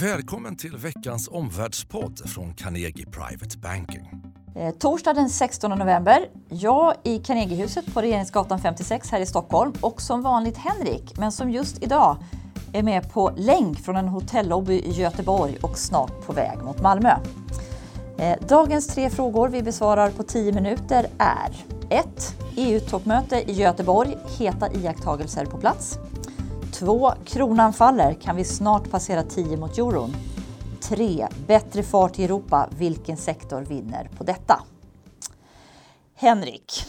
Välkommen till veckans omvärldspodd från Carnegie Private Banking. Eh, torsdag den 16 november. Jag i Carnegiehuset på Regeringsgatan 56 här i Stockholm och som vanligt Henrik, men som just idag är med på länk från en hotellobby i Göteborg och snart på väg mot Malmö. Eh, dagens tre frågor vi besvarar på 10 minuter är 1. EU-toppmöte i Göteborg, heta iakttagelser på plats. 2. Kronan faller, kan vi snart passera 10 mot euron? 3. Bättre fart i Europa, vilken sektor vinner på detta? Henrik,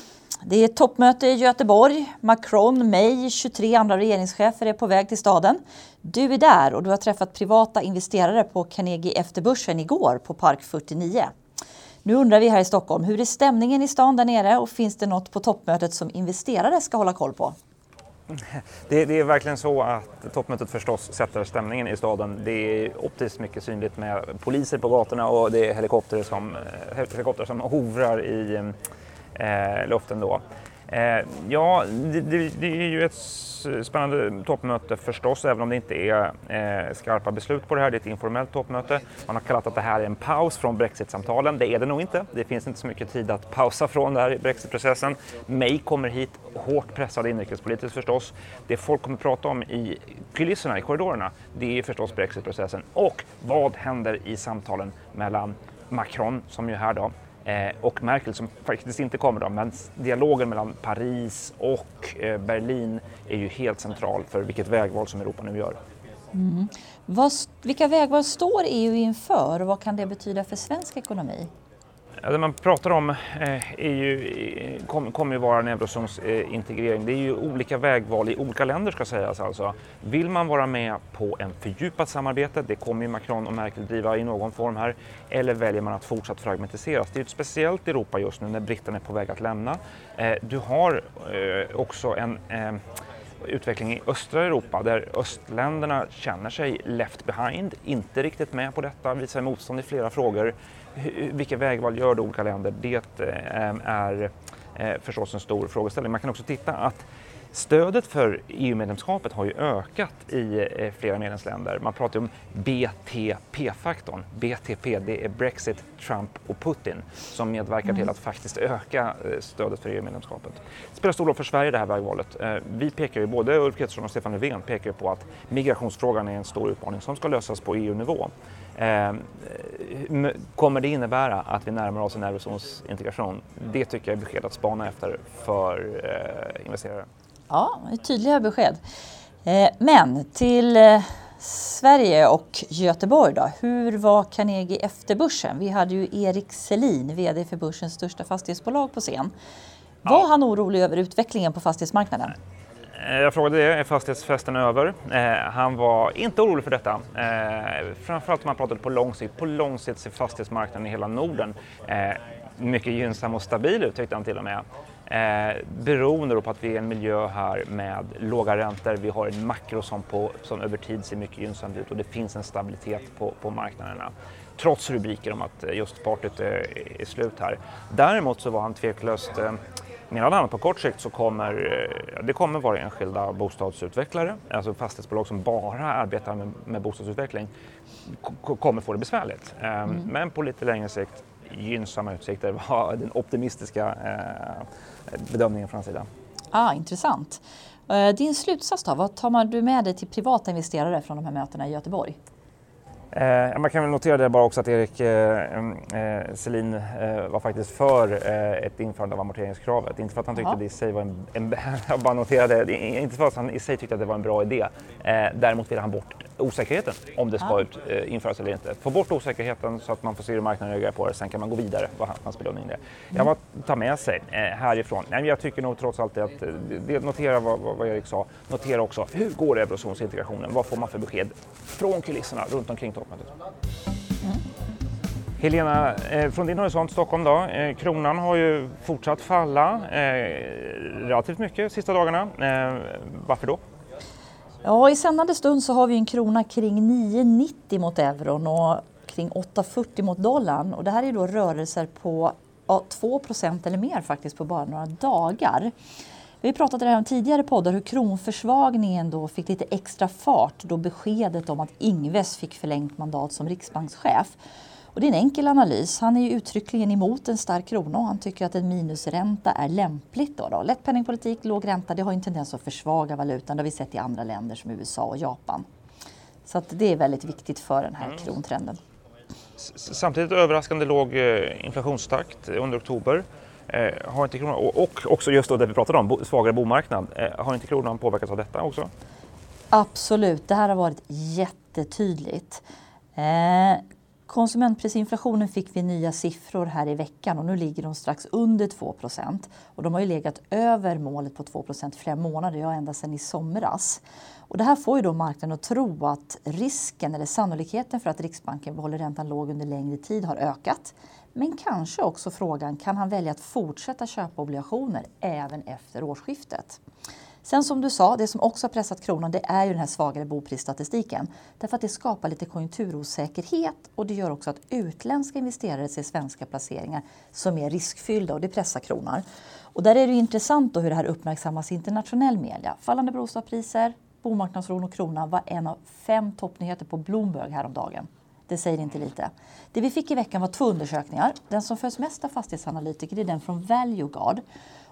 det är toppmöte i Göteborg. Macron, May, 23 andra regeringschefer är på väg till staden. Du är där och du har träffat privata investerare på Carnegie efter börsen igår på Park 49. Nu undrar vi här i Stockholm, hur är stämningen i stan där nere och finns det något på toppmötet som investerare ska hålla koll på? Det, det, är verkligen så att toppmötet förstås sätter stämningen i staden. Det är optiskt mycket synligt med poliser på gatorna och det är helikopter som, eh, helikopter som hovrar i eh, luften då. Eh, ja, det, det, det, är ju ett spännande toppmöte förstås, även om det inte är eh, skarpa beslut på det här. Det är ett informellt toppmöte. Man har kallat att det här är en paus från Brexit-samtalen. Det är det nog inte. Det finns inte så mycket tid att pausa från det här i Brexit-processen. May kommer hit, hårt pressad inrikespolitiskt förstås. Det folk kommer prata om i kulisserna, i korridorerna, det är förstås Brexit-processen. Och vad händer i samtalen mellan Macron, som ju är här då, Eh, och Merkel som faktiskt inte kommer då, men dialogen mellan Paris och eh, Berlin är ju helt central för vilket vägval som Europa nu gör. Mm. Vad, vilka vägval står EU inför och vad kan det betyda för svensk ekonomi? Ja, det man pratar om eh, är ju, eh, kommer kom ju vara en eurozonsintegrering. Det är ju olika vägval i olika länder ska sägas alltså. Vill man vara med på en fördjupat samarbete, det kommer ju Macron och Merkel driva i någon form här, eller väljer man att fortsatt fragmentiseras? Det är ett speciellt Europa just nu när britterna är på väg att lämna. Eh, du har också en utveckling i östra Europa där östländerna känner sig left behind, inte riktigt med på detta, visar motstånd i flera frågor vilka vägval gör då olika länder? Det eh, är eh, förstås en stor frågeställning. Man kan också titta att Stödet för EU-medlemskapet har ju ökat i eh, flera medlemsländer. Man pratar om BTP-faktorn. BTP, det är Brexit, Trump och Putin som medverkar till mm. att faktiskt öka stödet för EU-medlemskapet. Det spelar stor roll för Sverige det här vägvalet. Vi pekar ju, både Ulf Kristersson och Stefan Löfven pekar på att migrationsfrågan är en stor utmaning som ska lösas på EU-nivå. Eh, kommer det innebära att vi närmar oss en eurozons integration? Det tycker jag är besked att spana efter för eh, investerare. Ja, tydliga besked. Eh, men till eh, Sverige och Göteborg då. Hur var Carnegie efter börsen? Vi hade ju Erik Selin, VD för börsens största fastighetsbolag på scen. Var ja. han orolig över utvecklingen på fastighetsmarknaden? Eh, jag frågade det, är fastighetsfesten över? Eh, han var inte orolig för detta. Eh, framförallt om man pratade på lång sikt. På lång sikt ser fastighetsmarknaden i hela Norden eh, mycket gynnsam och stabil ut tyckte han till och med. Eh, beroende på att vi är en miljö här med låga räntor, vi har en makro som, på, som över tid ser mycket gynnsamt ut och det finns en stabilitet på, på marknaderna. Trots rubriker om att just partyt är, är slut här. Däremot så var han tveklöst eh, Menar han på kort sikt så kommer eh, det kommer vara enskilda bostadsutvecklare, alltså fastighetsbolag som bara arbetar med, med bostadsutveckling, kommer få det besvärligt. Ehm, mm. Men på lite längre sikt gynnsamma utsikter var den optimistiska eh, bedömningen från sidan. Ah, intressant. Eh, din slutsats då, vad tar man du med dig till privata investerare från de här mötena i Göteborg? Eh, man kan väl notera det bara också att Erik eh, eh, Selin eh, var faktiskt för eh, ett införande av amorteringskravet. Inte för att han tyckte Aha. det i sig var en, en jag bara noterade, inte för att han i sig tyckte att det var en bra idé. Däremot ville han bort osäkerheten om det ska ah. ut, eh, införas eller inte. Få bort osäkerheten så att man får se hur marknaden reagerar på det. Sen kan man gå vidare, vad hans bedömning är. Mm. Jag vad tar med sig eh, härifrån? Nej, jag tycker nog trots allt att, eh, det, notera vad, vad, Erik sa, notera också hur går eurozonsintegrationen? Vad får man för besked från kulisserna runt omkring toppmötet? Mm. Helena, eh, från din horisont Stockholm då, eh, kronan har ju fortsatt falla eh, relativt mycket de sista dagarna. Eh, varför då? Ja, i sändande stund så har vi en krona kring 9,90 mot euron och kring 8,40 mot dollarn. Och det här är då rörelser på ja, 2% eller mer faktiskt på bara några dagar. Vi pratade redan om tidigare poddar hur kronförsvagningen då fick lite extra fart då beskedet om att Ingves fick förlängt mandat som riksbankschef. Och det är en enkel analys. Han är ju uttryckligen emot en stark krona och han tycker att en minusränta är lämpligt. Då då. Lätt penningpolitik, låg ränta, det har en tendens att försvaga valutan. Det har vi sett i andra länder som USA och Japan. Så det är väldigt viktigt för den här mm. krontrenden. Samtidigt överraskande låg eh, inflationstakt under oktober. Eh, har inte kronan, och också just då det vi pratade om, svagare bomarknad. Eh, har inte kronan påverkats av detta också? Absolut, det här har varit jättetydligt. Konsumentprisinflationen fick vi nya siffror här i veckan och nu ligger de strax under 2 och de har ju legat över målet på 2% flera månader, ja ända sedan i somras. Och det här får ju då marknaden att tro att risken eller sannolikheten för att Riksbanken behåller räntan låg under längre tid har ökat. Men kanske också frågan, kan han välja att fortsätta köpa obligationer även efter årsskiftet? Sen som du sa, det som också har pressat kronan det är ju den här svagare boprisstatistiken. Därför att det skapar lite konjunkturosäkerhet och det gör också att utländska investerare ser svenska placeringar som är riskfyllda och det pressar kronan. Och där är det intressant då hur det här uppmärksammas i internationell media. Fallande bostadspriser, bomarknadsron och kronan var en av fem toppnyheter på Bloomberg häromdagen. Det säger inte lite. Det vi fick i veckan var två undersökningar. Den som följs mest av fastighetsanalytiker är den från Valueguard.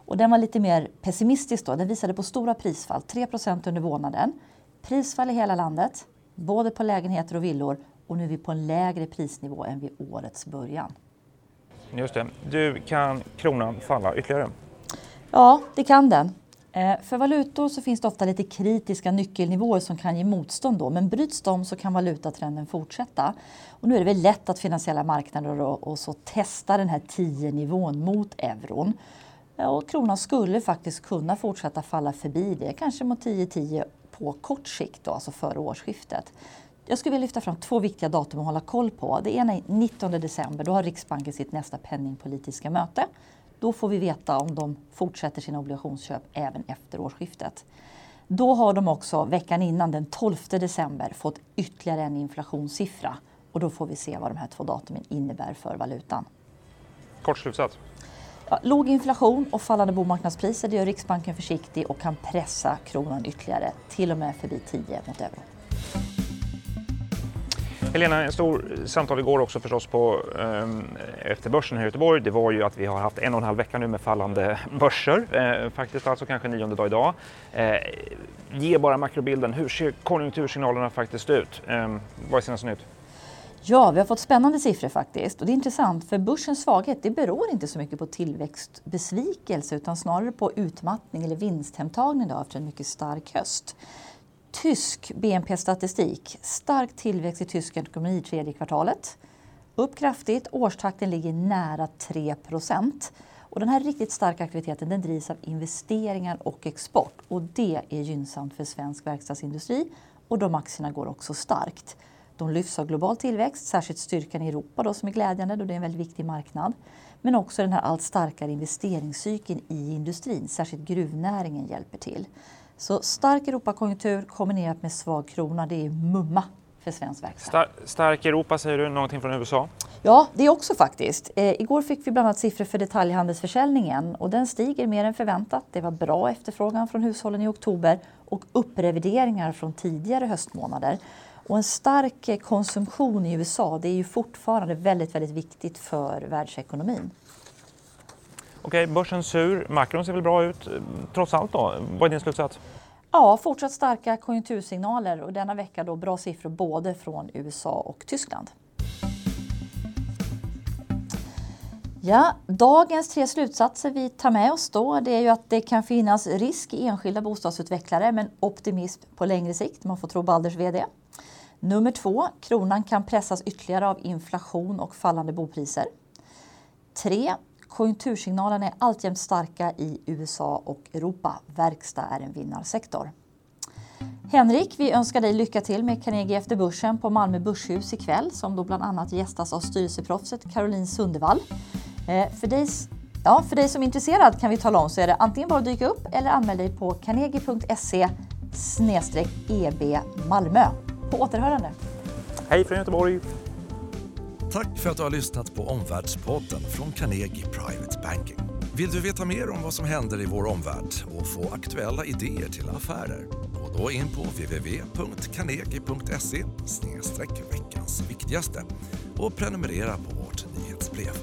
Och den var lite mer pessimistisk. Då. Den visade på stora prisfall, 3% under månaden. Prisfall i hela landet, både på lägenheter och villor. Och nu är vi på en lägre prisnivå än vid årets början. Just det. Du, kan kronan falla ytterligare? Ja, det kan den. Eh, för valutor så finns det ofta lite kritiska nyckelnivåer som kan ge motstånd då, men bryts de så kan valutatrenden fortsätta. Och nu är det väl lätt att finansiella marknader och, och så testar den här 10-nivån mot euron. Eh, och kronan skulle faktiskt kunna fortsätta falla förbi det, kanske mot 10-10 på kort sikt, då, alltså före årsskiftet. Jag skulle vilja lyfta fram två viktiga datum att hålla koll på. Det ena är 19 december, då har Riksbanken sitt nästa penningpolitiska möte. Då får vi veta om de fortsätter sina obligationsköp även efter årsskiftet. Då har de också veckan innan, den 12 december, fått ytterligare en inflationssiffra. Och då får vi se vad de här två datumen innebär för valutan. Kort slutsats. Ja, låg inflation och fallande bomarknadspriser det gör Riksbanken försiktig och kan pressa kronan ytterligare, till och med förbi 10 mot euro. Helena, en stor samtal igår också förstås på eh, efter börsen här i Göteborg. Det var ju att vi har haft en och en halv vecka nu med fallande börser. Eh, faktiskt alltså kanske nionde dag idag. Eh, ge bara makrobilden. Hur ser konjunktursignalerna faktiskt ut? Eh, vad är senaste nytt? Ja, vi har fått spännande siffror faktiskt. Och det är intressant för börsens svaghet det beror inte så mycket på tillväxtbesvikelse utan snarare på utmattning eller vinsthemtagning då, efter en mycket stark höst. Tysk BNP-statistik. Stark tillväxt i tysk ekonomi i tredje kvartalet. Upp kraftigt. Årstakten ligger nära 3 och Den här riktigt starka aktiviteten den drivs av investeringar och export. Och Det är gynnsamt för svensk verkstadsindustri och de aktierna går också starkt. De lyfts av global tillväxt, särskilt styrkan i Europa då, som är glädjande då det är en väldigt viktig marknad. Men också den här allt starkare investeringscykeln i industrin, särskilt gruvnäringen hjälper till. Så stark Europakonjunktur kombinerat med svag krona, det är mumma för svensk verkstad. Star stark Europa säger du, någonting från USA? Ja, det också faktiskt. Eh, igår fick vi bland annat siffror för detaljhandelsförsäljningen och den stiger mer än förväntat. Det var bra efterfrågan från hushållen i oktober och upprevideringar från tidigare höstmånader. Och en stark konsumtion i USA det är ju fortfarande väldigt, väldigt viktigt för världsekonomin. Okej, börsen sur, makron ser väl bra ut eh, trots allt då. Vad är din slutsats? Ja, fortsatt starka konjunktursignaler och denna vecka då bra siffror både från USA och Tyskland. Ja, dagens tre slutsatser vi tar med oss då det är ju att det kan finnas risk i enskilda bostadsutvecklare men optimism på längre sikt, man får tro Balders VD. Nummer två, kronan kan pressas ytterligare av inflation och fallande bopriser. Tre, konjunktursignalerna är alltjämt starka i USA och Europa. Verkstad är en vinnarsektor. Henrik, vi önskar dig lycka till med Carnegie efter börsen på Malmö Börshus ikväll som då bland annat gästas av styrelseproffset Caroline Sundevall. Eh, för, dig, ja, för dig som är intresserad kan vi tala om så är det antingen bara att dyka upp eller anmäl dig på carnegie.se eb Malmö. På återhörande. Hej från Göteborg. Tack för att du har lyssnat på Omvärldspodden från Carnegie Private Banking. Vill du veta mer om vad som händer i vår omvärld och få aktuella idéer till affärer? Gå då in på www.carnegie.se veckans viktigaste och prenumerera på vårt nyhetsbrev.